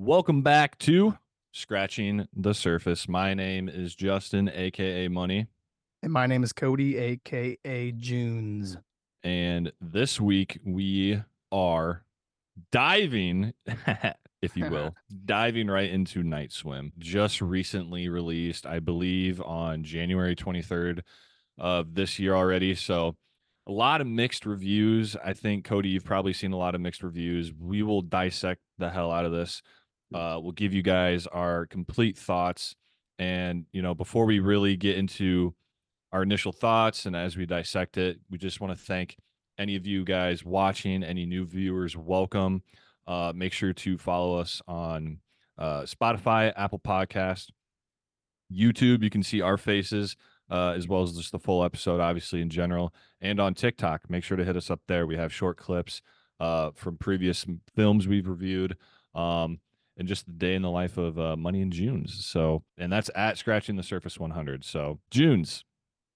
Welcome back to Scratching the Surface. My name is Justin, aka Money, And my name is Cody, aka Junes. and this week we are diving, if you will, diving right into Night Swim. Just recently released, I believe, on January 23rd of this year already. So a lot of mixed reviews. I think Cody, you've probably seen a lot of mixed reviews. We will dissect the hell out of this. Uh, we'll give you guys our complete thoughts. And, you know, before we really get into our initial thoughts and as we dissect it, we just want to thank any of you guys watching, any new viewers, welcome. Uh, make sure to follow us on uh, Spotify, Apple Podcast, YouTube. You can see our faces uh, as well as just the full episode, obviously, in general, and on TikTok. Make sure to hit us up there. We have short clips uh, from previous films we've reviewed. Um, and just the day in the life of uh, Money and Junes. So, and that's at Scratching the Surface 100. So, Junes,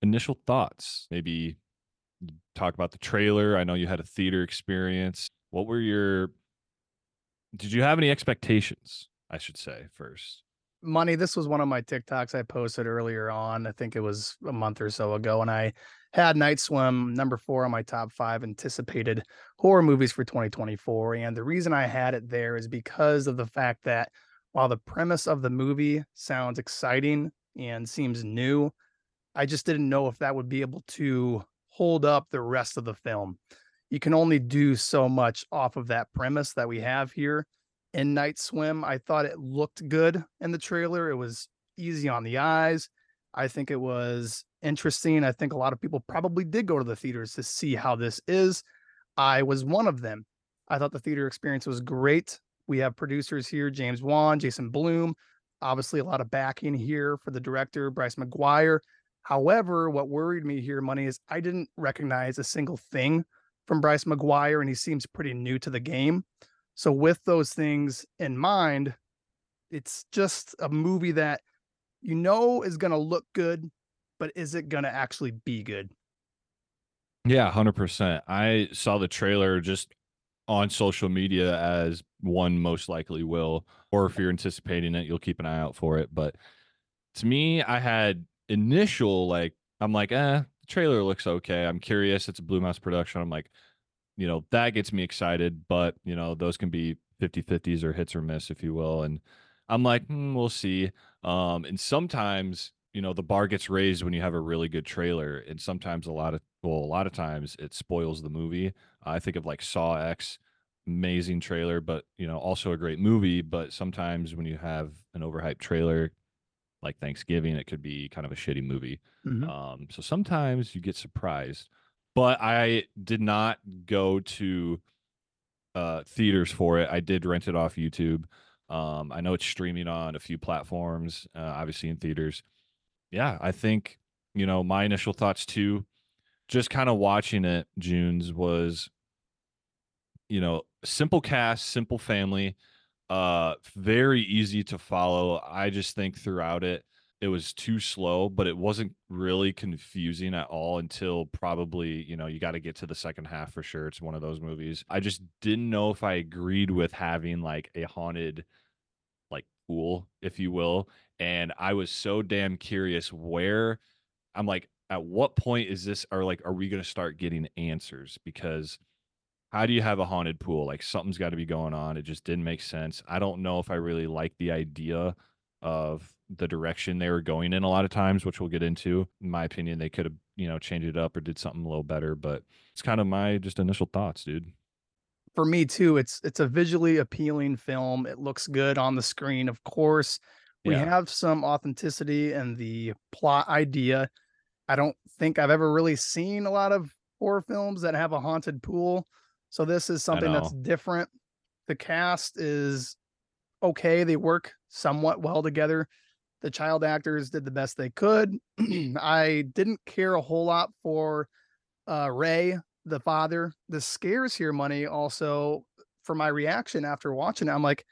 initial thoughts. Maybe talk about the trailer. I know you had a theater experience. What were your? Did you have any expectations? I should say first. Money, this was one of my TikToks I posted earlier on. I think it was a month or so ago. And I had Night Swim number four on my top five anticipated horror movies for 2024. And the reason I had it there is because of the fact that while the premise of the movie sounds exciting and seems new, I just didn't know if that would be able to hold up the rest of the film. You can only do so much off of that premise that we have here in Night Swim. I thought it looked good in the trailer. It was easy on the eyes. I think it was interesting. I think a lot of people probably did go to the theaters to see how this is. I was one of them. I thought the theater experience was great. We have producers here James Wan, Jason Blum, obviously a lot of backing here for the director, Bryce McGuire. However, what worried me here, Money, is I didn't recognize a single thing from Bryce McGuire, and he seems pretty new to the game. So, with those things in mind, it's just a movie that you know is going to look good, but is it going to actually be good? Yeah, hundred percent. I saw the trailer just on social media as one most likely will, or if you're anticipating it, you'll keep an eye out for it. But to me, I had initial like I'm like, eh, the trailer looks okay. I'm curious. It's a Blumhouse production. I'm like, you know, that gets me excited, but you know, those can be 50-50s or hits or miss, if you will. And I'm like, hmm, we'll see. Um, and sometimes, you know, the bar gets raised when you have a really good trailer, and sometimes a lot of well, a lot of times it spoils the movie. I think of like Saw X, amazing trailer, but you know, also a great movie. But sometimes when you have an overhyped trailer, like Thanksgiving, it could be kind of a shitty movie. Mhm. Um, so sometimes you get surprised. But I did not go to uh theaters for it. I did rent it off YouTube. Um, I know it's streaming on a few platforms, uh, obviously in theaters. Yeah, I think, you know, my initial thoughts too, just kind of watching it, Junes, was, you know, simple cast, simple family, uh, very easy to follow. I just think throughout it, it was too slow, but it wasn't really confusing at all until probably, you know, you got to get to the second half for sure. It's one of those movies. I just didn't know if I agreed with having like a haunted like pool, if you will. And I was so damn curious where I'm like, at what point is this or like are we gonna start getting answers? Because how do you have a haunted pool? Like something's got to be going on. It just didn't make sense. I don't know if I really like the idea of the direction they were going in a lot of times, which we'll get into. In my opinion, they could have, you know, changed it up or did something a little better, but it's kind of my just initial thoughts, dude. For me too, it's it's a visually appealing film. It looks good on the screen, of course. We Yeah. have some authenticity in the plot idea. I don't think I've ever really seen a lot of horror films that have a haunted pool. So this is something that's different. The cast is okay. They work somewhat well together. The child actors did the best they could. I didn't care a whole lot for uh Ray, the father. The scares here, money also for my reaction after watching it. I'm like,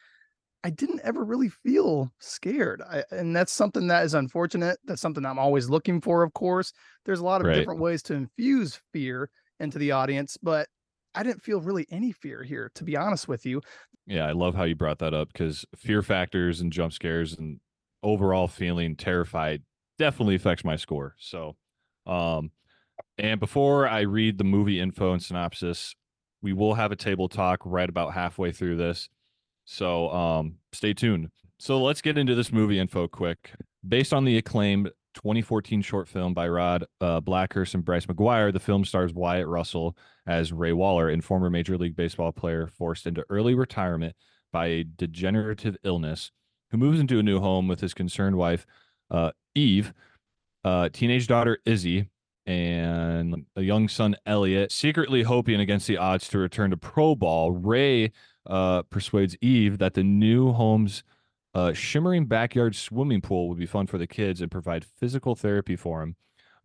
I didn't ever really feel scared. I, and that's something that is unfortunate. That's something I'm always looking for, of course. There's a lot of Right. different ways to infuse fear into the audience, but I didn't feel really any fear here, to be honest with you. Yeah, I love how you brought that up because fear factors and jump scares and overall feeling terrified definitely affects my score. So, um, and before I read the movie info and synopsis, we will have a table talk right about halfway through this. So, um, stay tuned. So let's get into this movie info quick. Based on the acclaimed 2014 short film by Rod uh, Blackhurst and Bryce McGuire, the film stars Wyatt Russell as Ray Waller, and former Major League Baseball player forced into early retirement by a degenerative illness, who moves into a new home with his concerned wife, uh, Eve, uh, teenage daughter Izzy, and a young son Elliot. Secretly hoping against the odds to return to pro ball, Ray uh, persuades Eve that the new home's a shimmering backyard swimming pool would be fun for the kids and provide physical therapy for them.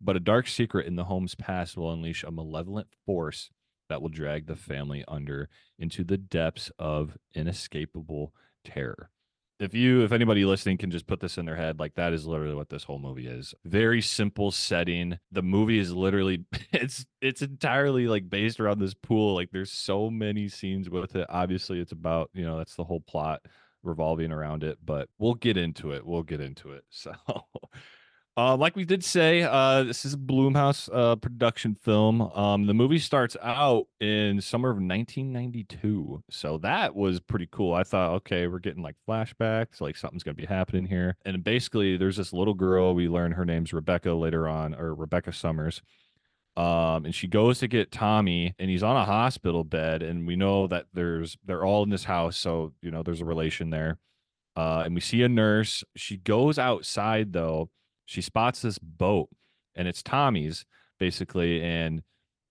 But a dark secret in the home's past will unleash a malevolent force that will drag the family under into the depths of inescapable terror. If you, if anybody listening can just put this in their head, like that is literally what this whole movie is. Very simple setting. The movie is literally, it's, it's entirely like based around this pool. Like there's so many scenes with it. Obviously, it's about, you know, that's the whole plot revolving around it, but we'll get into it. We'll get into it. So, uh, like we did say, uh, this is a Blumhouse uh, production film. Um, the movie starts out in summer of 1992, so that was pretty cool. I thought, okay, we're getting like flashbacks, like something's gonna be happening here. And basically, there's this little girl. We learn her name's Rebecca later on, or Rebecca Summers um, and she goes to get Tommy, and he's on a hospital bed, and we know that there's they're all in this house, so you know there's a relation there. Uh, and we see a nurse. She goes outside though. She spots this boat, and it's Tommy's basically, and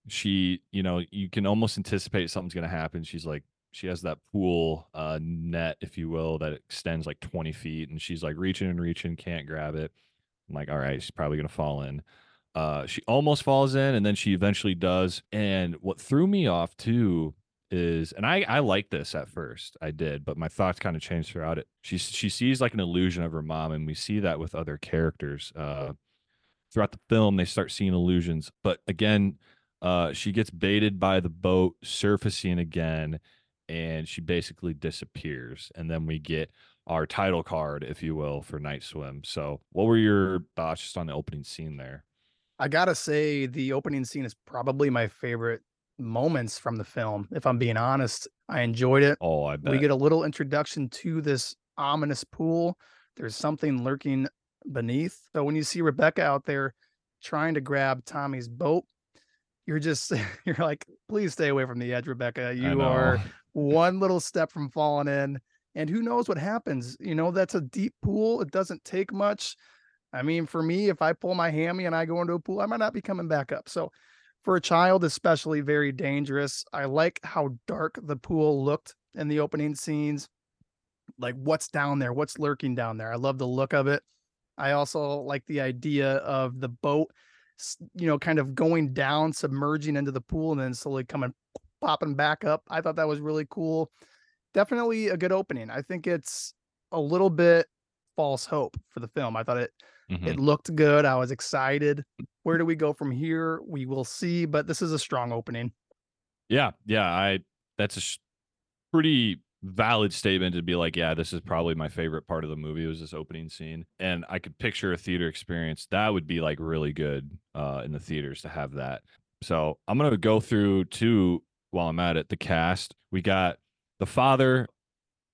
she, you know, you can almost anticipate something's gonna happen. She's like, she has that pool uh, net, if you will, that extends like 20 feet, and she's like reaching and reaching, can't grab it. I'm like, all right, she's probably gonna fall in. Uh, she almost falls in, and then she eventually does. And what threw me off too is, and I I like this at first, I did, but my thoughts kind of changed throughout it. She she sees like an illusion of her mom, and we see that with other characters. Uh, throughout the film, they start seeing illusions, but again, uh, she gets baited by the boat surfacing again, and she basically disappears. And then we get our title card, if you will, for Night Swim. So, what were your thoughts just on the opening scene there? I gotta say, the opening scene is probably my favorite moments from the film. If I'm being honest, I enjoyed it. Oh, I bet. We get a little introduction to this ominous pool. There's something lurking beneath. So when you see Rebecca out there trying to grab Tommy's boat, you're just you're like, please stay away from the edge, Rebecca. You are one little step from falling in. And who knows what happens? You know, that's a deep pool. It doesn't take much. I mean, for me, if I pull my hammy and I go into a pool, I might not be coming back up. So for a child, especially very dangerous. I like how dark the pool looked in the opening scenes. Like what's down there, what's lurking down there. I love the look of it. I also like the idea of the boat, you know, kind of going down, submerging into the pool, and then slowly coming popping back up. I thought that was really cool. Definitely a good opening. I think it's a little bit false hope for the film. I thought it Mm-hmm. It looked good. I was excited. Where do we go from here? We will see, but this is a strong opening. Yeah, yeah, I that's a sh- pretty valid statement to be like, yeah, this is probably my favorite part of the movie was this opening scene, and I could picture a theater experience that would be like really good uh, in the theaters to have that. So I'm gonna go through two while I'm at it. The cast we got the father,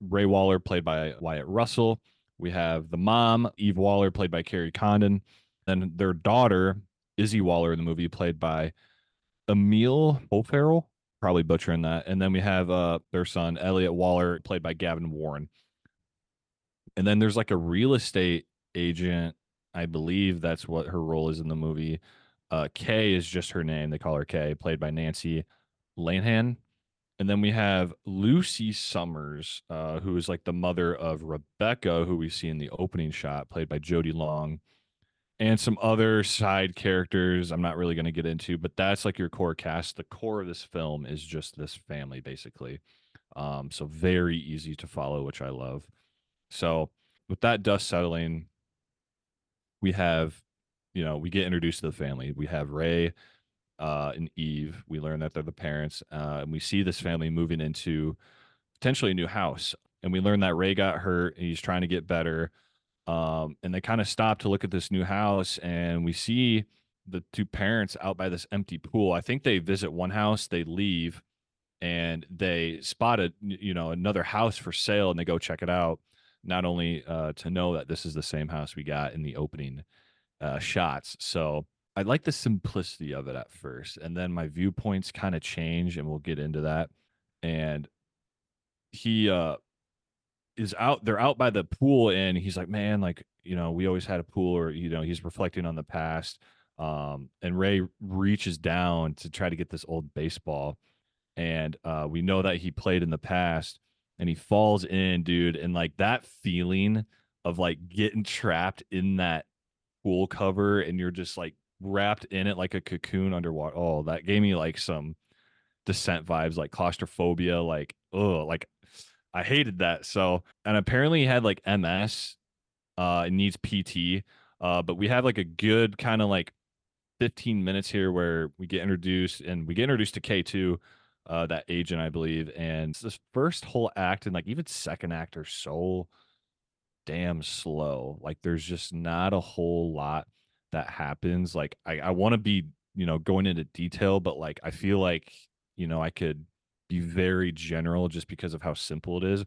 Ray Waller, played by Wyatt Russell. We have the mom, Eve Waller, played by Kerry Condon. Then their daughter, Izzy Waller, in the movie, played by Emil O'Farrell, probably butchering that. And then we have uh, their son, Elliot Waller, played by Gavin Warren. And then there's like a real estate agent. I believe that's what her role is in the movie. Uh, Kay is just her name. They call her Kay, played by Nancy Lenehan. And then we have Lucy Summers, uh, who is like the mother of Rebecca, who we see in the opening shot, played by Jodi Long, and some other side characters I'm not really going to get into, but that's like your core cast. The core of this film is just this family, basically. Um, so very easy to follow, which I love. So with that dust settling, we have, you know, we get introduced to the family. We have Ray, uh, and Eve. We learn that they're the parents, uh, and we see this family moving into potentially a new house. And we learn that Ray got hurt and he's trying to get better. Um, and they kind of stop to look at this new house, and we see the two parents out by this empty pool. I think they visit one house, they leave, and they spotted you know another house for sale, and they go check it out. Not only uh, to know that this is the same house we got in the opening uh, shots, so I like the simplicity of it at first, and then my viewpoints kind of change, and we'll get into that. And he uh is out they're out by the pool and he's like man like you know we always had a pool or you know he's reflecting on the past um and ray reaches down to try to get this old baseball and uh we know that he played in the past and he falls in dude and like that feeling of like getting trapped in that pool cover and you're just like wrapped in it like a cocoon underwater oh that gave me like some descent vibes like claustrophobia like oh like I hated that. So, and apparently he had like MS, uh, it needs PT. Uh, but we have like a good kind of like 15 minutes here where we get introduced and we get introduced to K2, uh, that agent, I believe. And this first whole act and like even second act are so damn slow. Like there's just not a whole lot that happens. Like I, I want to be, you know, going into detail, but like I feel like, you know, I could be very general just because of how simple it is.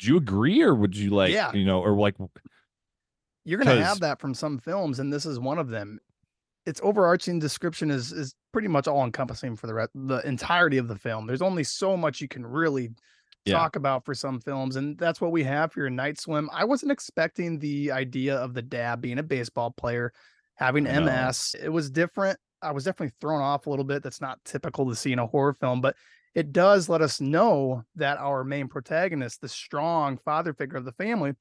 Do you agree, or would you like, Yeah. you know, or like, You're gonna have that from some films, and this is one of them. Its overarching description is is pretty much all encompassing for the re- the entirety of the film. There's only so much you can really Yeah. talk about for some films, and that's what we have for your Night Swim. I wasn't expecting the idea of the dad being a baseball player, having. MS. It was different. I was definitely thrown off a little bit. That's not typical to see in a horror film, but it does let us know that our main protagonist, the strong father figure of the family,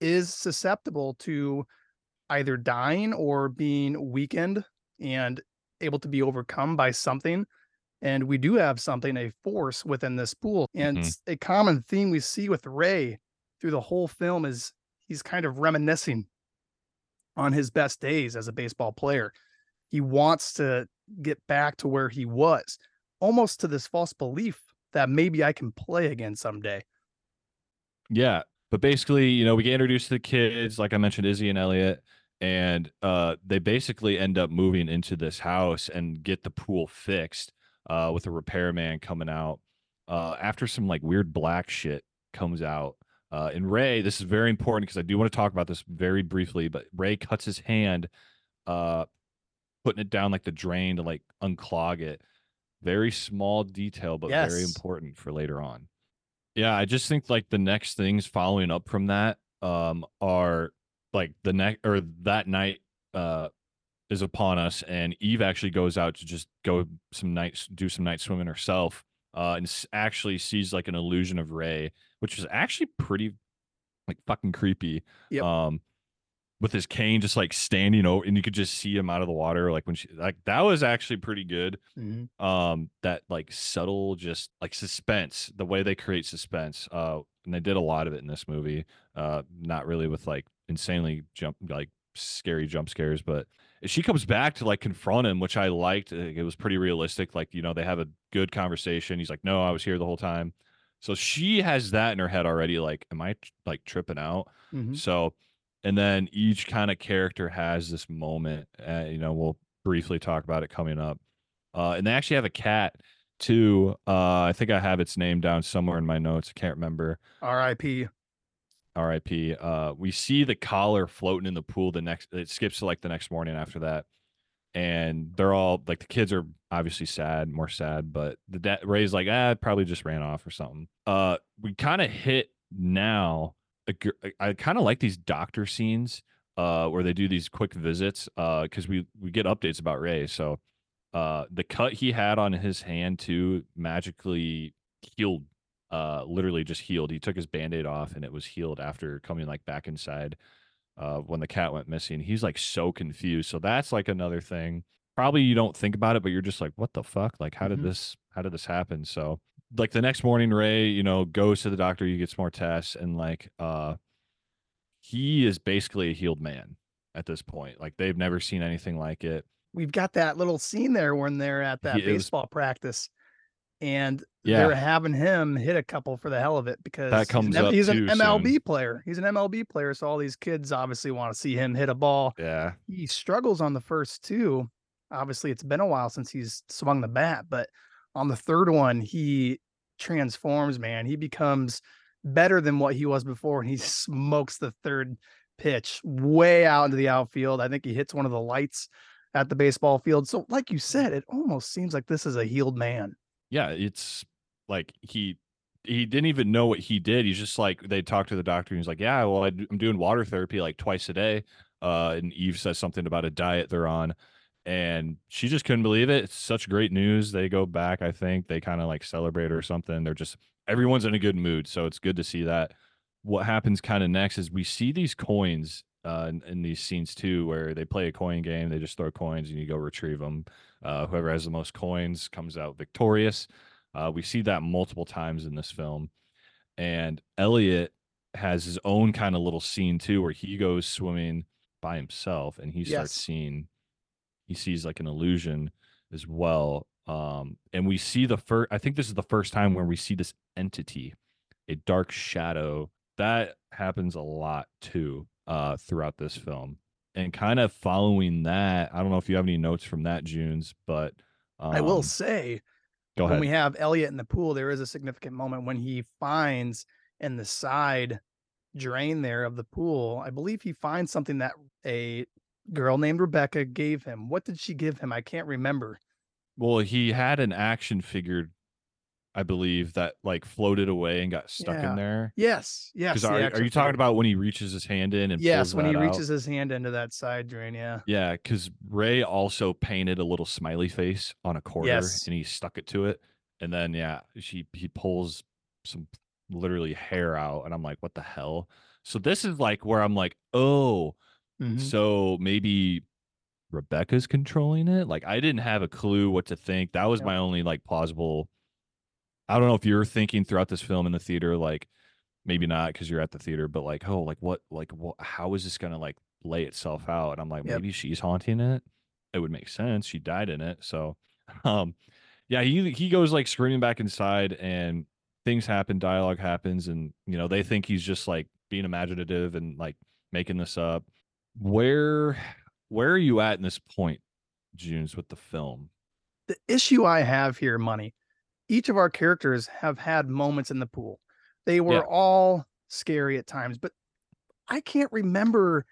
is susceptible to either dying or being weakened and able to be overcome by something. And we do have something, a force within this pool. And Mhm. s- a common theme we see with Ray through the whole film is he's kind of reminiscing on his best days as a baseball player. He wants to get back to where he was, almost to this false belief that maybe I can play again someday. yeah. But basically, you know, we get introduced to the kids, like I mentioned, Izzy and Elliot, and uh, they basically end up moving into this house and get the pool fixed uh, with a repairman coming out uh, after some like weird black shit comes out. Uh, and Ray, this is very important because I do want to talk about this very briefly, but Ray cuts his hand, uh, putting it down like the drain to like unclog it. Very small detail, but very important for later on. Yeah, I just think like the next things following up from that um are like the next or that night uh is upon us and Eve actually goes out to just go some nights do some night swimming herself uh and s- actually sees like an illusion of Ray which is actually pretty like fucking creepy Yep. um with his cane just like standing over and you could just see him out of the water like when she like that was actually pretty good um that like subtle just like suspense the way they create suspense uh and they did a lot of it in this movie uh not really with like insanely jump like scary jump scares but she comes back to like confront him which i liked it was pretty realistic like you know they have a good conversation he's like no i was here the whole time so she has that in her head already like am i like tripping out Mhm. so, and then each kind of character has this moment. Uh, you know, we'll briefly talk about it coming up. Uh, and they actually have a cat too. Uh, I think I have its name down somewhere in my notes. I can't remember. R.I.P. R.I.P. Uh, we see the collar floating in the pool. The next, it skips to like the next morning after that, and they're all like the kids are obviously sad, more sad. But the dad Ray's like, ah, probably just ran off or something. Uh, we kind of hit now. I kind of like these doctor scenes, uh, where they do these quick visits, uh, because we we get updates about Ray. So, uh, the cut he had on his hand too magically healed uh literally just healed. He took his band-aid off and it was healed after coming like back inside uh when the cat went missing. He's like so confused. So that's like another thing. Probably you don't think about it but you're just like what the fuck? Like how did Mhm. this how did this happen? So like the next morning ray you know goes to the doctor he gets more tests and like uh he is basically a healed man at this point. Like they've never seen anything like it. We've got that little scene there when they're at that He is- baseball practice, and Yeah. they're having him hit a couple for the hell of it because he's an up he's an MLB player. He's an MLB player, so all these kids obviously want to see him hit a ball. Yeah. He struggles on the first two. Obviously, it's been a while since he's swung the bat, but on the third one, he transforms. Man, he becomes better than what he was before, and he smokes the third pitch way out into the outfield. I think he hits one of the lights at the baseball field. So, like you said, it almost seems like this is a healed man. Yeah. It's like he he didn't even know what he did. He's just like they talked to the doctor and he's like, Yeah, well, I'm doing water therapy like twice a day. Uh and Eve says something about a diet they're on. And she just couldn't believe it. It's such great news. They go back, I think. They kind of like celebrate or something. They're just everyone's in a good mood. So it's good to see that. What happens kind of next is we see these coins uh, in, in these scenes too, where they play a coin game. They just throw coins and you go retrieve them. Uh, whoever has the most coins comes out victorious. Uh, we see that multiple times in this film. And Elliot has his own kind of little scene too, where he goes swimming by himself and he starts Yes. seeing, he sees like an illusion as well. Um, and we see the first, I think this is the first time where we see this entity, a dark shadow. That happens a lot too uh, throughout this film. And kind of following that, I don't know if you have any notes from that, Junes, but um, I will say, go ahead. when we have Elliot in the pool, there is a significant moment when he finds in the side drain there of the pool. I believe he finds something that a girl named Rebecca gave him. What did she give him? I can't remember. Well, he had an action figure, I believe, that like floated away and got stuck Yeah. in there. Yes, yes. Are, are you talking about when he reaches his hand in and Yes, when he out? reaches his hand into that side drain. Yeah. Yeah, because Ray also painted a little smiley face on a quarter Yes. and he stuck it to it. And then yeah, she he pulls some literally hair out, and I'm like, what the hell? So this is like where I'm like, oh, Mhm. so maybe Rebecca's controlling it. Like I didn't have a clue what to think. That was Yep. my only like plausible. I don't know if you're thinking throughout this film in the theater, like maybe not because you're at the theater, but like, oh, like what, like what, how is this gonna like lay itself out? And I'm like, Yep. maybe she's haunting it. It would make sense. She died in it, so, um, yeah, he he goes like screaming back inside, and things happen, dialogue happens, and you know they think he's just like being imaginative and like making this up. Where where are you at in this point, Junes, with the film? the issue I have here, money. Each of our characters have had moments in the pool. They were Yeah. all scary at times, but I can't remember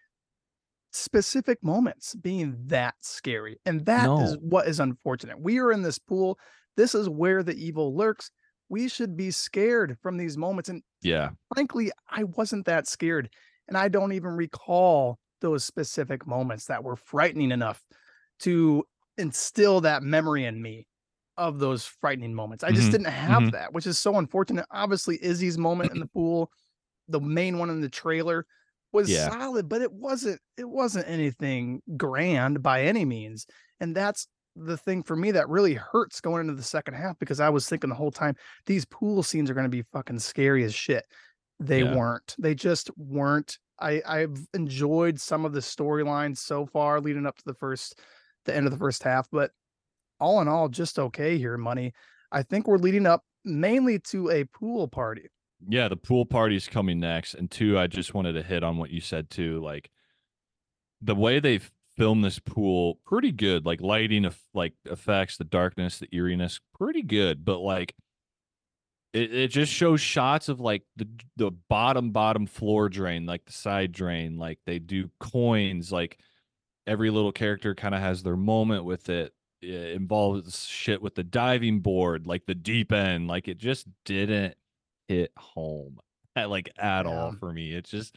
specific moments being that scary. And that is No. what is unfortunate. We are in this pool. This is where the evil lurks. We should be scared from these moments. And Yeah, frankly, I wasn't that scared. And I don't even recall those specific moments that were frightening enough to instill that memory in me of those frightening moments. I just Mhm, didn't have mhm. that, which is so unfortunate. Obviously, Izzy's moment in the pool, the main one in the trailer was Yeah. solid, but it wasn't it wasn't anything grand by any means. And that's the thing for me that really hurts going into the second half because I was thinking the whole time these pool scenes are going to be fucking scary as shit. They Yeah. weren't. They just weren't. I I've enjoyed some of the storylines so far leading up to the first the end of the first half, but all in all just okay here, money. I think we're leading up mainly to a pool party. yeah. The pool party is coming next, and two, I just wanted to hit on what you said too, like the way they filmed this pool, pretty good. Like lighting, like effects, the darkness, the eeriness, pretty good. But like, it, it just shows shots of like the the bottom bottom floor drain, like the side drain. Like they do coins. Like every little character kind of has their moment with it. It involves shit with the diving board, like the deep end. Like it just didn't hit home at like at all for me. It just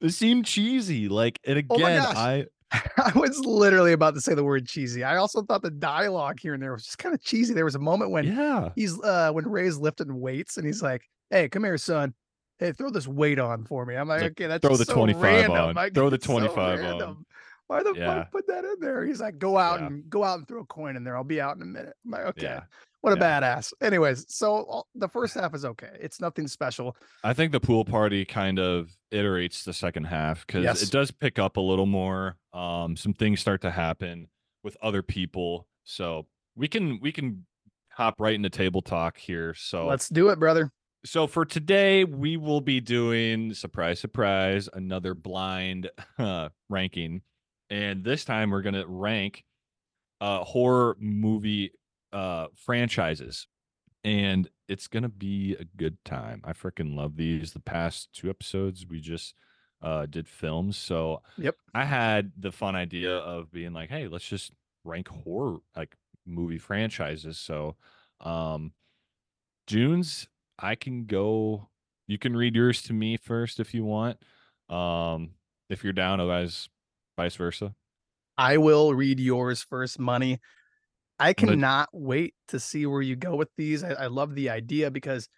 it seemed cheesy. Like and Oh again, gosh. I I was literally about to say the word cheesy. I also thought the dialogue here and there was just kind of cheesy. There was a moment when yeah. he's uh when Ray's lifting weights and he's like, "Hey, come here, son. Hey, throw this weight on for me." I'm like, Like, "Okay, that's throw just the so 25 random. on. Like, Throw the it's so 25 on. Why the Yeah. fuck put that in there?" He's like, "Go out Yeah. and go out and throw a coin in there. I'll be out in a minute." I'm like, "Okay." Yeah. What a badass. Anyways, so all- the first half is okay. It's nothing special. I think the pool party kind of iterates the second half because Yes. it does pick up a little more. Um, some things start to happen. with other people. So we can we can hop right into table talk here. So Let's do it, brother. so for today we will be doing surprise surprise another blind uh, ranking and this time we're going to rank uh horror movie uh franchises and it's going to be a good time i freaking love these the past two episodes we just uh did films so Yep. i had the fun idea of being like hey let's just rank horror like movie franchises so um Junes I can go. You can read yours to me first if you want. Um, if you're down, otherwise, vice versa. I will read yours first, money. I cannot wait to see where you go with these. I, I love the idea because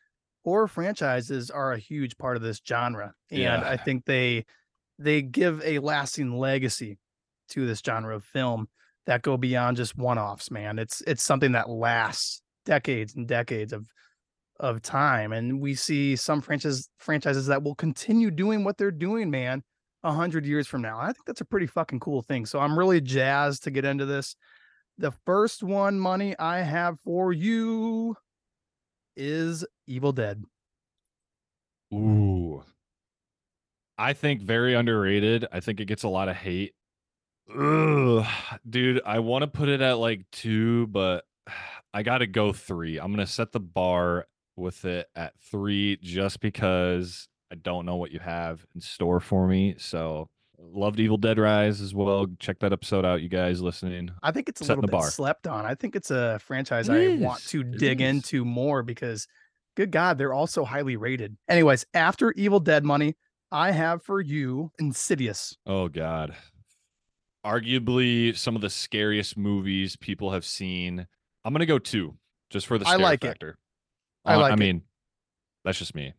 horror franchises are a huge part of this genre, and I think they they give a lasting legacy to this genre of film that go beyond just one-offs. Man, it's it's something that lasts decades and decades of of time, and we see some franchises franchises that will continue doing what they're doing, man, a hundred years from now. I think that's a pretty fucking cool thing. So I'm really jazzed to get into this. The first one, money I have for you is Evil Dead. Ooh. I think very underrated. I think it gets a lot of hate. Ugh, dude, I want to put it at like two, but I got to go three. I'm going to set the bar with it at three just because I don't know what you have in store for me. So, loved Evil Dead Rise as well. Check that episode out, you guys listening. I think it's a Setting little bit bar. slept on. I think it's a franchise It I want to It dig is. into more because, good God, they're all so highly rated. Anyways, after Evil Dead money, I have for you Insidious. Oh God. Arguably some of the scariest movies people have seen. I'm gonna go two, just for the I scare like it. factor. I Uh, like I it. mean, that's just me.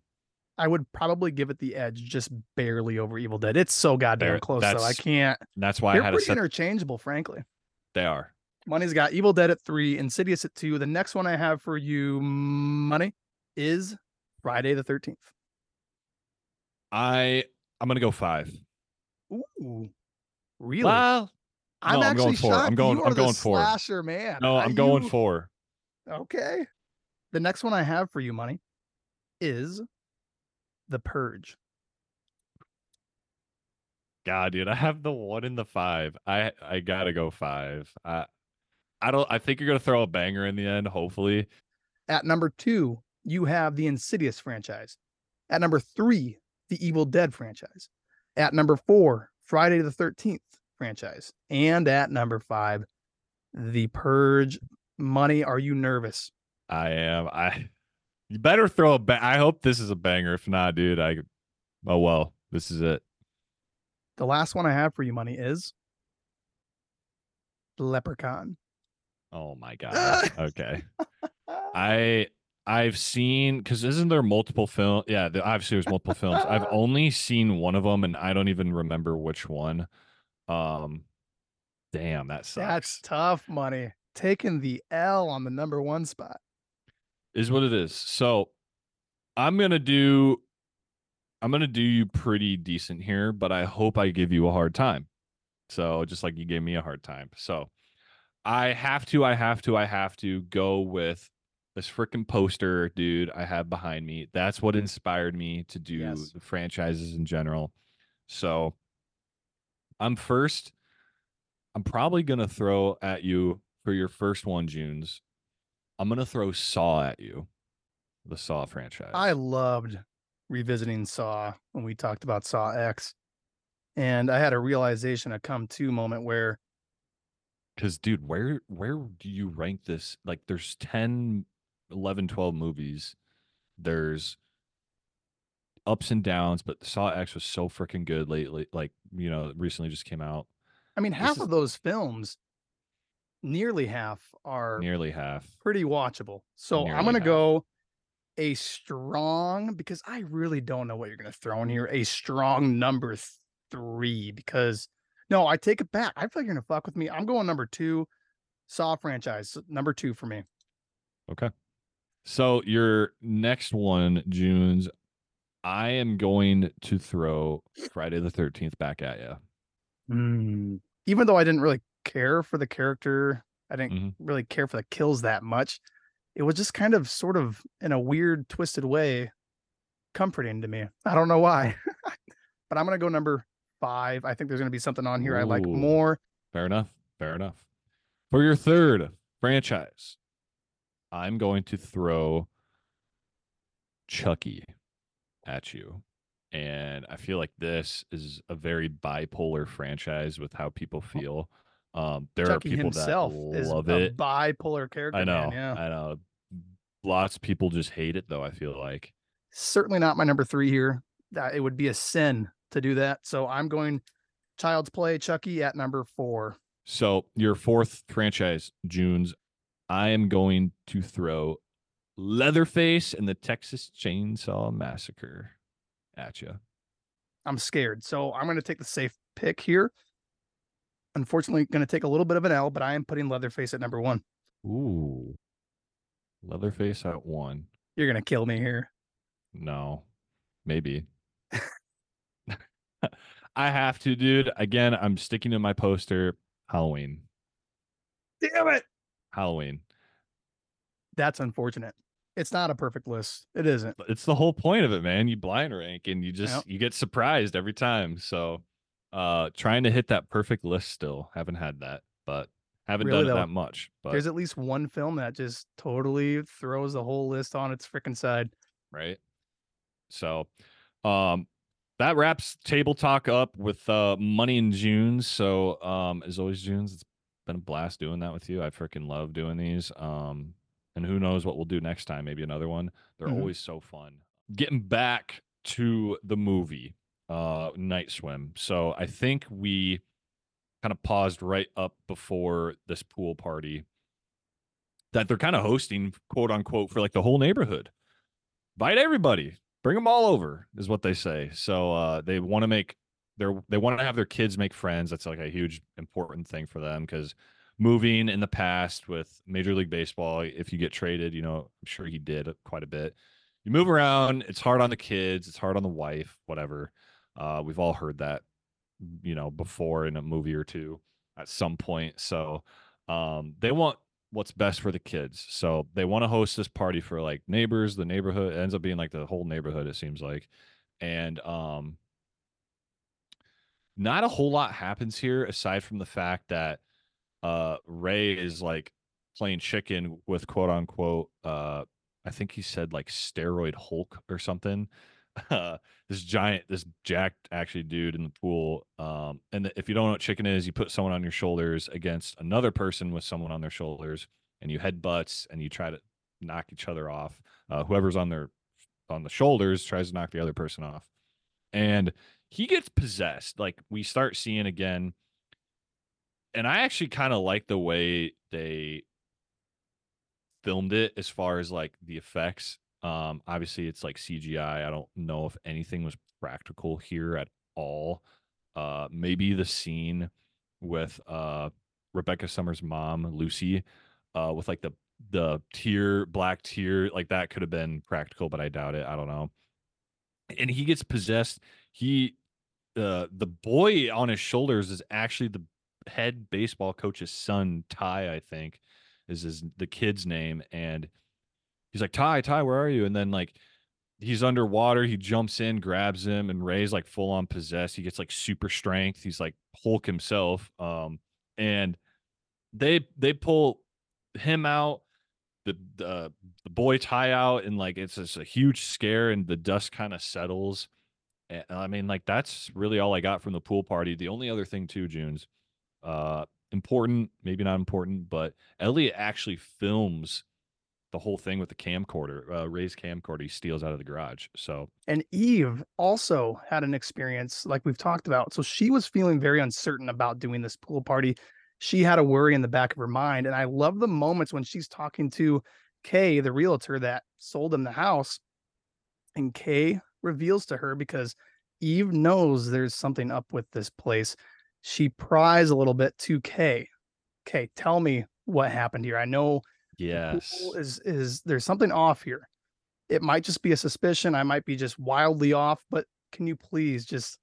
I would probably give it the edge just barely over Evil Dead. It's so goddamn close, though. I can't. That's why They're I had to pretty set. interchangeable, frankly. They are. Money's got Evil Dead at three, Insidious at two. The next one I have for you, money, is Friday the Thirteenth. I I'm gonna go five. Ooh, really? Well, I'm no, I'm actually going four. shocked. I'm going- You I'm going four. Slasher man. no, I'm going you- four. Okay. The next one I have for you, money, is The Purge. God, dude, I have the one in the five. I I gotta go five. I I don't. I think you're gonna throw a banger in the end. Hopefully, At number two, you have the Insidious franchise. At number three, the Evil Dead franchise. At number four, Friday the 13th franchise. And at number five, The Purge. Money, are you nervous? I am. I. You better throw a. Ba- I hope this is a banger. If not, dude, I. Oh well, this is it. The last one I have for you, money, is Leprechaun. Oh my god. okay. I I've seen because isn't there multiple film? Yeah, the, obviously there's multiple films. I've only seen one of them, and I don't even remember which one. Um, damn, that sucks. That's tough money. Taking the L on the number one spot. Is what it is. So I'm gonna do. I'm gonna do you pretty decent here, but I hope I give you a hard time. So just like you gave me a hard time. So I have to, I have to, I have to go with this freaking poster, dude, I have behind me. That's what inspired me to do Yes. the franchises in general. So I'm first. I'm probably gonna throw at you for your first one, Junes. I'm gonna throw Saw at you, the Saw franchise. I loved revisiting Saw when we talked about Saw X. And I had a realization, a come to moment where Because, dude, where where do you rank this? Like, there's 10, 11, 12 movies. There's ups and downs, but Saw X was so freaking good lately. Like, you know, recently just came out. I mean, half is- of those films, nearly half are Nearly half. pretty watchable. So I'm gonna half. go a strong because I really don't know what you're gonna throw in here. A strong number three because no, I take it back. I feel like you're gonna fuck with me. I'm going number two, Saw franchise number two for me. Okay. So your next one, Junes, I am going to throw Friday the 13th back at you. Mm. Even though I didn't really care for the character. I didn't Mhm. really care for the kills that much. It was just kind of sort of in a weird, twisted way, comforting to me. I don't know why. but I'm gonna go number five. I think there's gonna be something on here I like more. Fair enough. Fair enough. For your third franchise, I'm going to throw Chucky at you. And I feel like this is a very bipolar franchise with how people feel. Um, there Chucky are people himself that is love it. bipolar character. I know. man, yeah. I know. Lots of people just hate it though, I feel like. Certainly not my number three here. That it would be a sin to do that. So I'm going Child's Play Chucky at number four. So your fourth franchise, Junes, I am going to throw Leatherface and the Texas Chainsaw Massacre at you. I'm scared. So I'm going to take the safe pick here. Unfortunately, going to take a little bit of an L, but I am putting Leatherface at number one. Ooh. Leatherface at one. You're going to kill me here. No. Maybe. I have to, dude. Again, I'm sticking to my poster. Halloween. Damn it. Halloween. That's unfortunate. It's not a perfect list. It isn't. It's the whole point of it, man. You blind rank and you just Yep. you get surprised every time. So uh trying to hit that perfect list still. Haven't had that, but haven't Really, done it though, that much. But There's at least one film that just totally throws the whole list on its freaking side. right? So, um, that wraps table talk up with uh money in June. So, um, as always, Junes, it's been a blast doing that with you. I freaking love doing these. Um, and who knows what we'll do next time? Maybe another one. They're Mhm. always so fun. Getting back to the movie, uh, Night Swim. So I think we kind of paused right up before this pool party that they're kind of hosting, quote unquote, for like the whole neighborhood. Invite everybody, bring them all over, is what they say. So uh, they want to make their they want to have their kids make friends. That's like a huge important thing for them because moving in the past with Major League Baseball, if you get traded, you know, I'm sure he did quite a bit. You move around, it's hard on the kids, it's hard on the wife, whatever. Uh, we've all heard that, you know, before in a movie or two at some point. So um, they want what's best for the kids. So they want to host this party for like neighbors, the neighborhood it ends up being like the whole neighborhood, it seems like. And um not a whole lot happens here aside from the fact that uh Ray is like playing chicken with quote unquote uh I think he said like steroid Hulk or something. Uh, this giant, this jacked actually dude in the pool. Um, and if you don't know what chicken is, you put someone on your shoulders against another person with someone on their shoulders, and you head butts and you try to knock each other off. Uh, whoever's on their on the shoulders tries to knock the other person off, and he gets possessed. Like we start seeing again, and I actually kind of like the way they filmed it as far as like the effects. Um, obviously it's like CGI. I don't know if anything was practical here at all. Uh, maybe the scene with uh Rebecca Summers' mom, Lucy, uh, with like the the tear, black tear, like that could have been practical, but I doubt it. I don't know. And he gets possessed. He, uh, the boy on his shoulders is actually the head baseball coach's son, Ty, I think, is his the kid's name, and he's like, Ty, Ty, where are you? And then like he's underwater, he jumps in, grabs him, and Ray's like full on possessed. He gets like super strength. He's like Hulk himself. Um, and they they pull him out, the the the boy Ty out, and like it's just a huge scare, and the dust kind of settles. And I mean, like that's really all I got from the pool party. The only other thing too, Junes, uh, important, maybe not important, but Elliot actually films the whole thing with the camcorder, uh, Ray's camcorder. He steals out of the garage. So And Eve also had an experience like we've talked about. So she was feeling very uncertain about doing this pool party. She had a worry in the back of her mind. And I love the moments when she's talking to Kay, the realtor that sold him the house. And Kay reveals to her because Eve knows there's something up with this place. She pries a little bit to Kay. Kay, tell me what happened here. I know yes, is is there's something off here. It might just be a suspicion. I might be just wildly off, but can you please just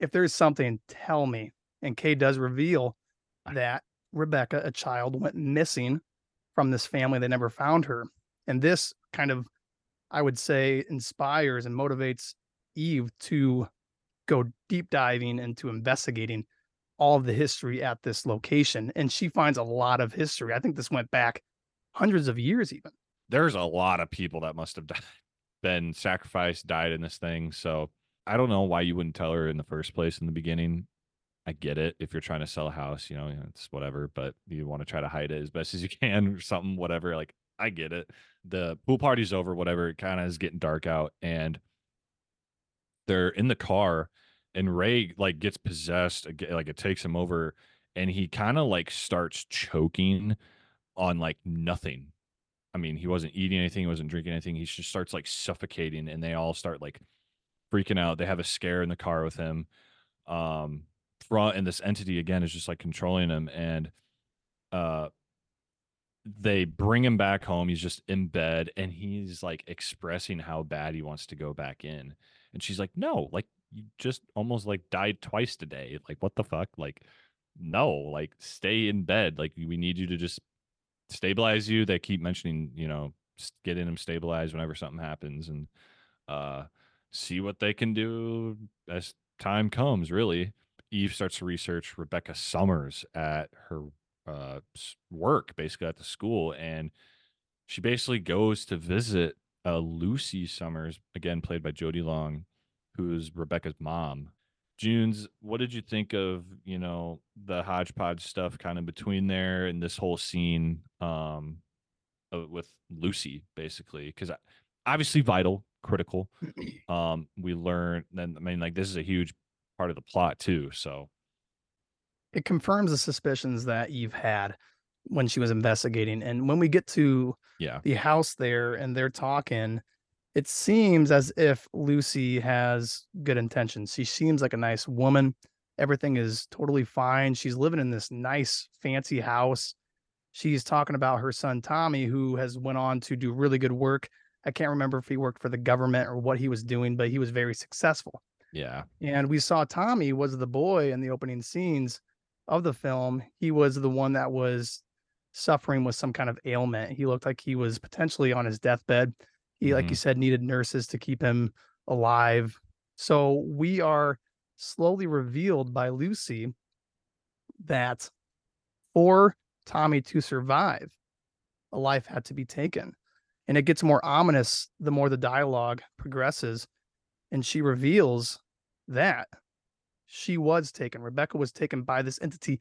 if there's something, tell me. And Kay does reveal that Rebecca, a child, went missing from this family. They never found her. And this kind of, I would say, inspires and motivates Eve to go deep diving into investigating all of the history at this location. And she finds a lot of history. I think this went back hundreds of years, even. There's a lot of people that must have died, been sacrificed, died in this thing. So I don't know why you wouldn't tell her in the first place in the beginning. I get it. If you're trying to sell a house, you know, it's whatever, but you want to try to hide it as best as you can or something, whatever. Like, I get it. The pool party's over, whatever. It kind of is getting dark out. And they're in the car and Ray like gets possessed, like it takes him over, and he kind of like starts choking on like nothing. I mean, he wasn't eating anything, he wasn't drinking anything. He just starts like suffocating, and they all start like freaking out. They have a scare in the car with him. Um, front and this entity again is just like controlling him, and uh, they bring him back home. He's just in bed, and he's like expressing how bad he wants to go back in. And she's like, "No, like you just almost like died twice today. Like, what the fuck? Like, no, like stay in bed. Like, we need you to just stabilize you. They keep mentioning, you know, getting them stabilized whenever something happens and uh see what they can do as time comes, really. Eve starts to research Rebecca Summers at her uh work, basically at the school, and she basically goes to visit uh, Lucy Summers, again played by Jodi Long, who's Rebecca's mom. Junes, what did you think of, you know, the hodgepodge stuff kind of between there and this whole scene um with Lucy basically cuz obviously vital, critical. Um we learn then I mean like this is a huge part of the plot too, so it confirms the suspicions that you've had when she was investigating and when we get to yeah. the house there and they're talking it seems as if Lucy has good intentions. She seems like a nice woman. Everything is totally fine. She's living in this nice, fancy house. She's talking about her son Tommy, who has went on to do really good work. I can't remember if he worked for the government or what he was doing, but he was very successful. Yeah. And we saw Tommy was the boy in the opening scenes of the film. He was the one that was suffering with some kind of ailment. He looked like he was potentially on his deathbed he, mm-hmm. like you said, needed nurses to keep him alive. So we are slowly revealed by Lucy that for Tommy to survive, a life had to be taken. And it gets more ominous the more the dialogue progresses. And she reveals that she was taken. Rebecca was taken by this entity,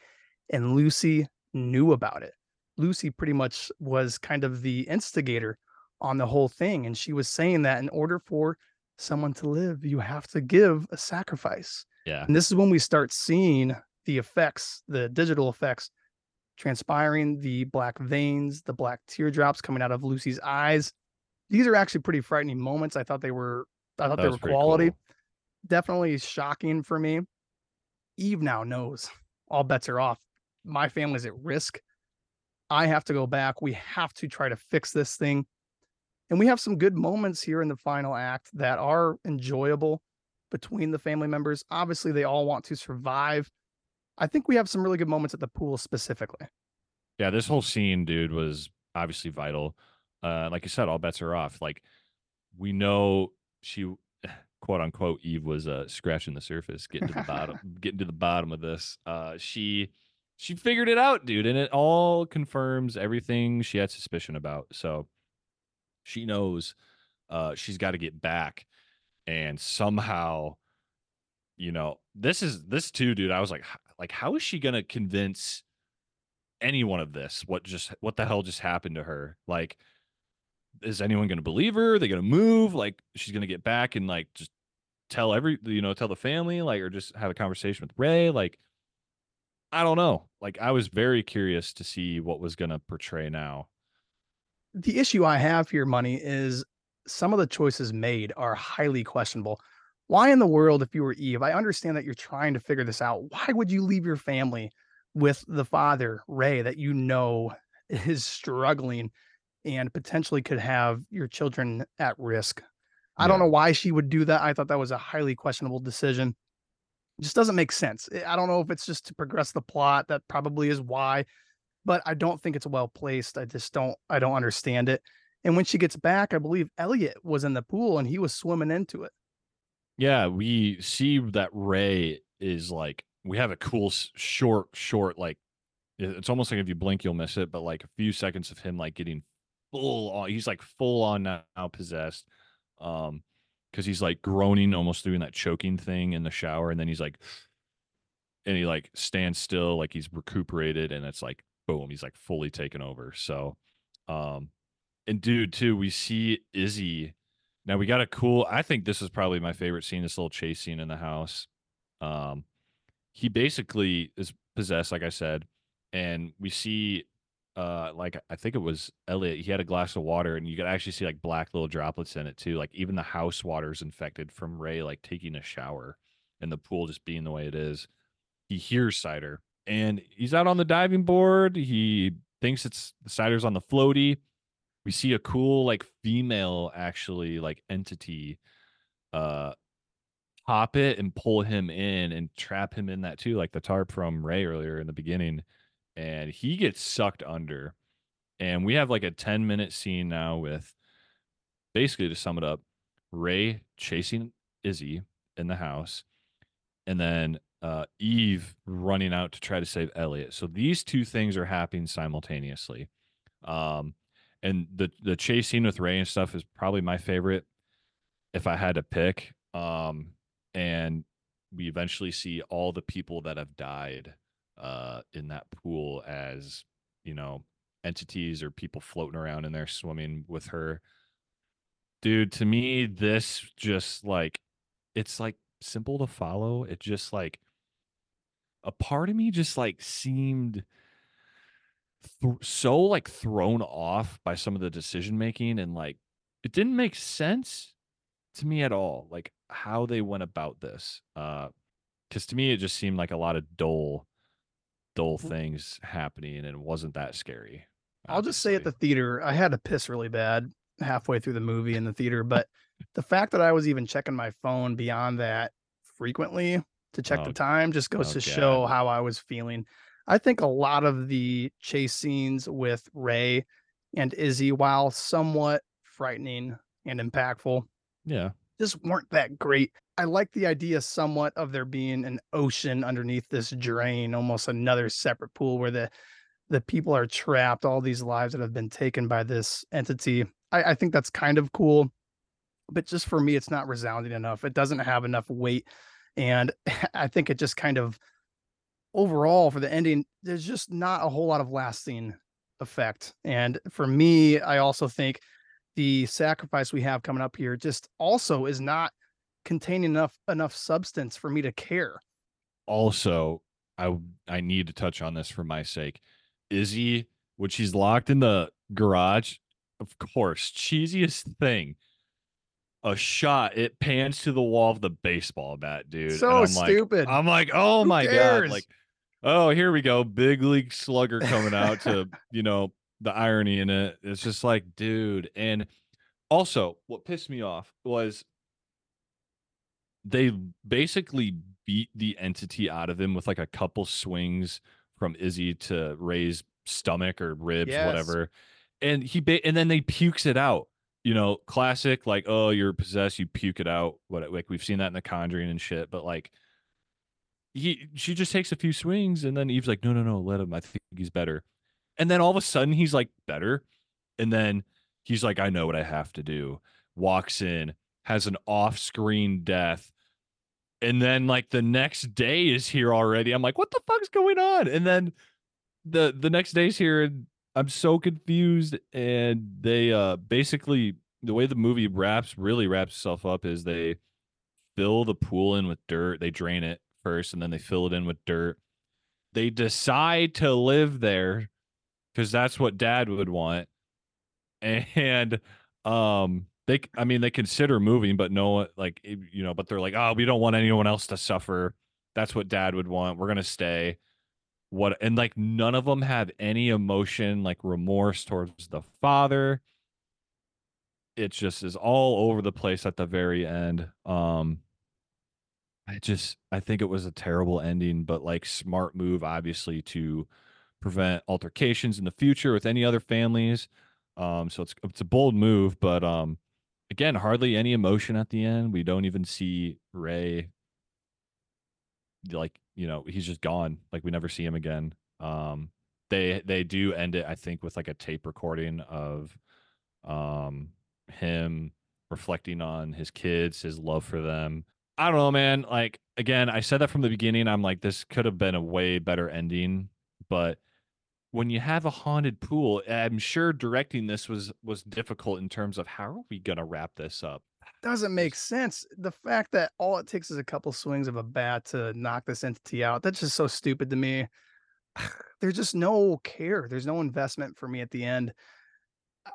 and Lucy knew about it. Lucy pretty much was kind of the instigator on the whole thing. And she was saying that in order for someone to live, you have to give a sacrifice. Yeah. And this is when we start seeing the effects, the digital effects transpiring, the black veins, the black teardrops coming out of Lucy's eyes. These are actually pretty frightening moments. I thought they were I thought that they were quality. Cool. Definitely shocking for me. Eve now knows all bets are off. My family's at risk. I have to go back. We have to try to fix this thing. And we have some good moments here in the final act that are enjoyable between the family members. Obviously, they all want to survive. I think we have some really good moments at the pool specifically. Yeah, this whole scene, dude, was obviously vital. Uh, like you said, all bets are off. Like we know she, quote unquote, Eve was uh, scratching the surface, getting to the bottom, getting to the bottom of this. Uh, she she figured it out, dude, and it all confirms everything she had suspicion about. So she knows uh, she's got to get back, and somehow, you know, this is this too, dude. I was like, like, how is she gonna convince anyone of this? What just what the hell just happened to her? Like, is anyone gonna believe her? Are they gonna move? Like, she's gonna get back and like just tell every you know tell the family like or just have a conversation with ray like i don't know like i was very curious to see what was going to portray now the issue I have here, money, is some of the choices made are highly questionable. Why in the world, if you were Eve, I understand that you're trying to figure this out. Why would you leave your family with the father, Ray, that you know is struggling and potentially could have your children at risk? I don't know why she would do that. I thought that was a highly questionable decision. It just doesn't make sense. I don't know if it's just to progress the plot. That probably is why but I don't think it's well placed. I just don't I don't understand it. And when she gets back, I believe Elliot was in the pool and he was swimming into it. Yeah, we see that Ray is like we have a cool short short like it's almost like if you blink you'll miss it, but like a few seconds of him like getting full on he's like full on now, now possessed. Um because he's like groaning, almost doing that choking thing in the shower, and then he's like and he like stands still like he's recuperated and it's like boom he's like fully taken over so um and dude too we see izzy now we got a cool i think this is probably my favorite scene this little chase scene in the house um he basically is possessed like i said and we see uh like i think it was elliot he had a glass of water and you could actually see like black little droplets in it too like even the house water is infected from ray like taking a shower and the pool just being the way it is. He hears cider and he's out on the diving board. He thinks it's the cider's on the floaty. We see a cool like female actually like entity uh pop it and pull him in and trap him in that too like the tarp from ray earlier in the beginning and he gets sucked under. And we have like a 10 minute scene now with basically to sum it up ray chasing izzy in the house and then uh, eve running out to try to save elliot so these two things are happening simultaneously um and the the chase scene with ray and stuff is probably my favorite if i had to pick um and we eventually see all the people that have died uh, in that pool as you know entities or people floating around in there swimming with her. Dude, to me, this just like it's like simple to follow. It just like a part of me just like seemed th- so like thrown off by some of the decision making and like it didn't make sense to me at all like how they went about this uh because to me it just seemed like a lot of dull dull things happening and it wasn't that scary. I'll just say at the theater, I had to piss really bad halfway through the movie in the theater, but the fact that I was even checking my phone beyond that frequently to check oh, the time just goes oh, to God. show how I was feeling. I think a lot of the chase scenes with Ray and Izzy, while somewhat frightening and impactful, yeah, just weren't that great. I like the idea somewhat of there being an ocean underneath this drain, almost another separate pool where the the people are trapped, all these lives that have been taken by this entity. I, I think that's kind of cool. But just for me, it's not resounding enough. It doesn't have enough weight. And I think it just kind of overall for the ending, there's just not a whole lot of lasting effect. And for me, I also think the sacrifice we have coming up here just also is not containing enough enough substance for me to care. Also, I I need to touch on this for my sake. Izzy, when she's locked in the garage, of course, cheesiest thing. A shot, it pans to the wall of the baseball bat, dude. So I'm stupid. Like, I'm like, oh Who my cares? god, like, oh, here we go, big league slugger coming out to, you know, the irony in it. It's just like, dude. And also, what pissed me off was they basically beat the entity out of him with like a couple swings from Izzy to Ray's stomach or ribs, yes. whatever. And he ba- and then they pukes it out. You know, classic like, oh, you're possessed, you puke it out. What like we've seen that in the Conjuring and shit. But like, he she just takes a few swings and then Eve's like, no, no, no, let him. I think he's better. And then all of a sudden he's like better. And then he's like, I know what I have to do. Walks in, has an off-screen death. And then like the next day is here already. I'm like, what the fuck's going on? And then the the next day's here and I'm so confused. And they uh basically the way the movie wraps really wraps itself up is they fill the pool in with dirt. They drain it first and then they fill it in with dirt. They decide to live there because that's what dad would want. And um they I mean they consider moving, but no like you know, but they're like, oh, we don't want anyone else to suffer. That's what dad would want. We're gonna stay. What and like none of them have any emotion, like remorse towards the father. It just is all over the place at the very end. Um I just I think it was a terrible ending, but like smart move, obviously, to prevent altercations in the future with any other families. Um, so it's it's a bold move, but um, again, hardly any emotion at the end. We don't even see Ray. Like you know, he's just gone. Like we never see him again. Um, they they do end it, I think, with like a tape recording of um him reflecting on his kids, his love for them. I don't know, man. Like again, I said that from the beginning. I'm like, this could have been a way better ending, but when you have a haunted pool, I'm sure directing this was was difficult in terms of how are we gonna wrap this up? Doesn't make sense. The fact that all it takes is a couple swings of a bat to knock this entity out, that's just so stupid to me. There's just no care. There's no investment for me at the end.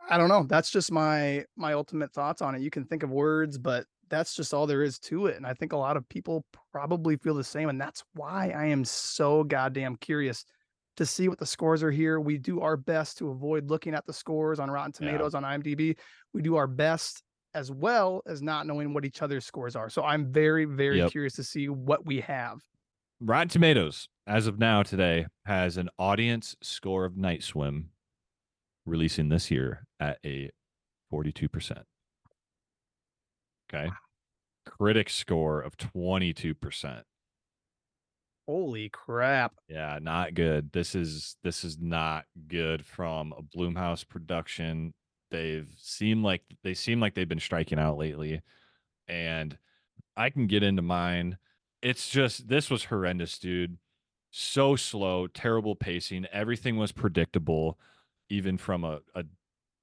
I don't know. That's just my my ultimate thoughts on it. You can think of words, but that's just all there is to it. And I think a lot of people probably feel the same. And that's why I am so goddamn curious to see what the scores are here. We do our best to avoid looking at the scores on Rotten Tomatoes yeah. on IMDb. We do our best as well as not knowing what each other's scores are. So I'm very, very yep. curious to see what we have. Rotten Tomatoes, as of now today, has an audience score of Night Swim releasing this year at a 42%. Okay. Critic score of 22%. Holy crap. Yeah, not good. This is this is not good from a Blumhouse production. They've seemed like they seem like they've been striking out lately. And I can get into mine. It's just this was horrendous, dude. So slow, terrible pacing. Everything was predictable, even from a, a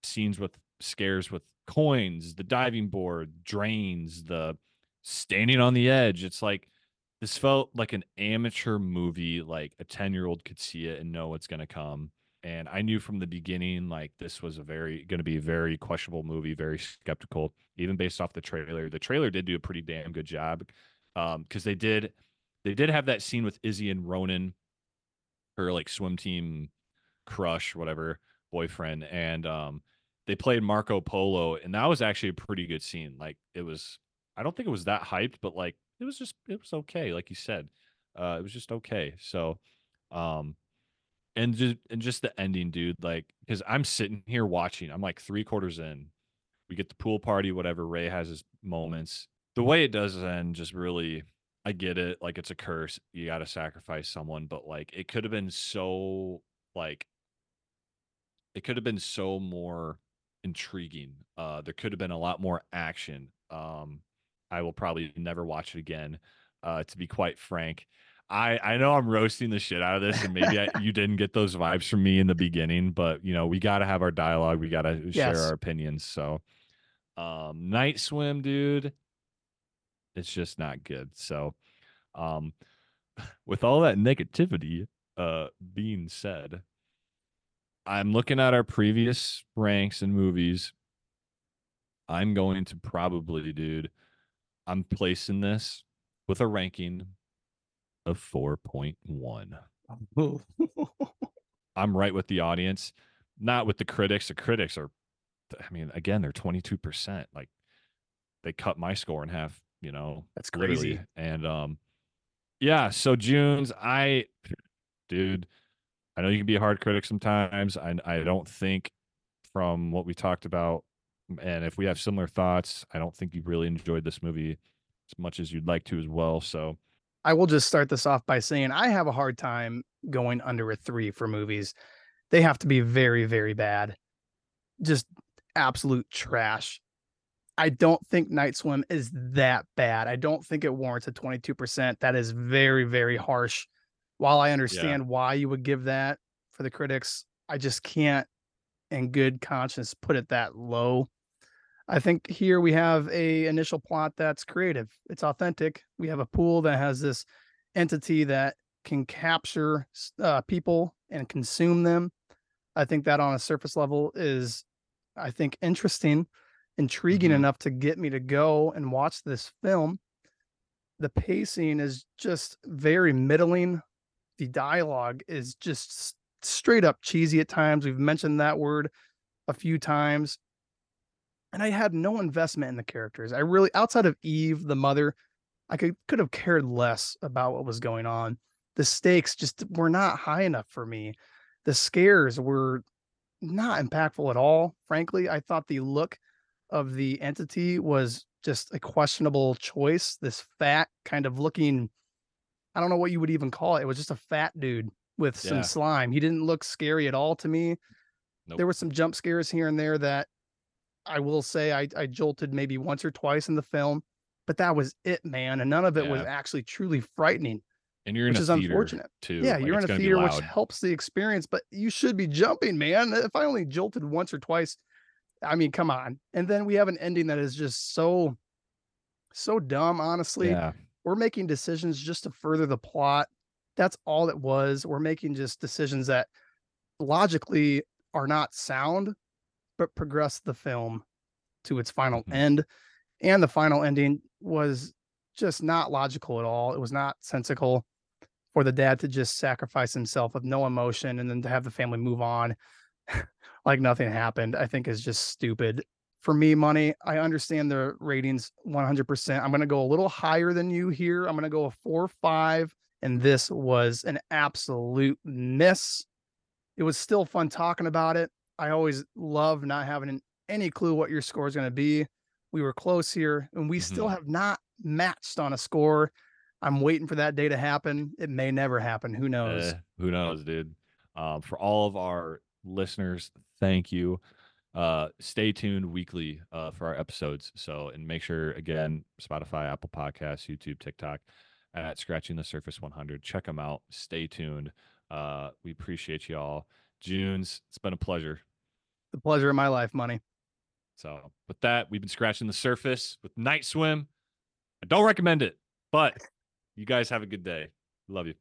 scenes with scares with coins, the diving board, drains, the standing on the edge. It's like this felt like an amateur movie, like a 10 year old could see it and know what's going to come. And I knew from the beginning, like this was a very going to be a very questionable movie, very skeptical, even based off the trailer. The trailer did do a pretty damn good job because um, they did they did have that scene with Izzy and Ronan, her like swim team crush, whatever boyfriend, and um, they played Marco Polo, and that was actually a pretty good scene. Like it was, I don't think it was that hyped, but like it was just it was okay. Like you said, uh, it was just okay. So, um, and just and just the ending, dude. Like because I'm sitting here watching, I'm like three quarters in. We get the pool party, whatever. Ray has his moments. The way it does end just really I get it. Like it's a curse. You got to sacrifice someone, but like it could have been so like it could have been so more intriguing. Uh, there could have been a lot more action. Um, I will probably never watch it again. Uh, to be quite frank, I I know I'm roasting the shit out of this, and maybe I, you didn't get those vibes from me in the beginning, but you know we got to have our dialogue. We got to yes. share our opinions. So, um, Night Swim, dude, it's just not good. So, um, with all that negativity, uh, being said, I'm looking at our previous ranks and movies. I'm going to probably, dude, I'm placing this with a ranking of 4.1. I'm right with the audience, not with the critics. The critics are, I mean, again, they're 22%. Like they cut my score in half, you know. That's crazy. Literally. And um, yeah, so Junes, I, dude, I know you can be a hard critic sometimes. I I don't think from what we talked about, and if we have similar thoughts, I don't think you really enjoyed this movie as much as you'd like to as well. So I will just start this off by saying I have a hard time going under a three for movies. They have to be very, very bad. Just absolute trash. I don't think Night Swim is that bad. I don't think it warrants a 22%. That is very, very harsh while I understand yeah. why you would give that for the critics, I just can't in good conscience put it that low. I think here we have a initial plot that's creative. It's authentic. We have a pool that has this entity that can capture uh, people and consume them. I think that on a surface level is, I think, interesting, intriguing mm-hmm. enough to get me to go and watch this film. The pacing is just very middling the dialogue is just straight up cheesy at times. We've mentioned that word a few times. And I had no investment in the characters. I really outside of Eve, the mother, I could could have cared less about what was going on. The stakes just were not high enough for me. the scares were not impactful at all. Frankly, I thought the look of the entity was just a questionable choice. This fat kind of looking, I don't know what you would even call it. It was just a fat dude with some Yeah. slime. He didn't look scary at all to me. Nope. There were some jump scares here and there that I will say I, I jolted maybe once or twice in the film, but that was it, man. And none of it was actually truly frightening, And you're in which a is theater unfortunate. too. Yeah, like, you're in a theater, which helps the experience, but you should be jumping, man. If I only jolted once or twice, I mean, come on. And then we have an ending that is just so, so dumb, honestly. Yeah. We're making decisions just to further the plot. That's all it was. We're making just decisions that logically are not sound, but progress the film to its final Mhm. end. And the final ending was just not logical at all. It was not sensical for the dad to just sacrifice himself with no emotion and then to have the family move on like nothing happened, I think is just stupid. For me, money, I understand the ratings 100%. I'm going to go a little higher than you here. I'm going to go a four, five, and this was an absolute miss. It was still fun talking about it. I always love not having any clue what your score is going to be. We were close here, and we still Mhm. have not matched on a score. I'm waiting for that day to happen. It may never happen. Who knows? Eh, who knows, dude? Um, for all of our listeners, thank you. Uh, stay tuned weekly uh, for our episodes. So, and make sure again, Spotify, Apple Podcasts, YouTube, TikTok, at Scratching the Surface 100. Check them out. Stay tuned. Uh, we appreciate y'all. Junes, it's been a pleasure. the pleasure of my life, money. So, with that, we've been scratching the surface with Night Swim. I don't recommend it, but you guys have a good day. Love you.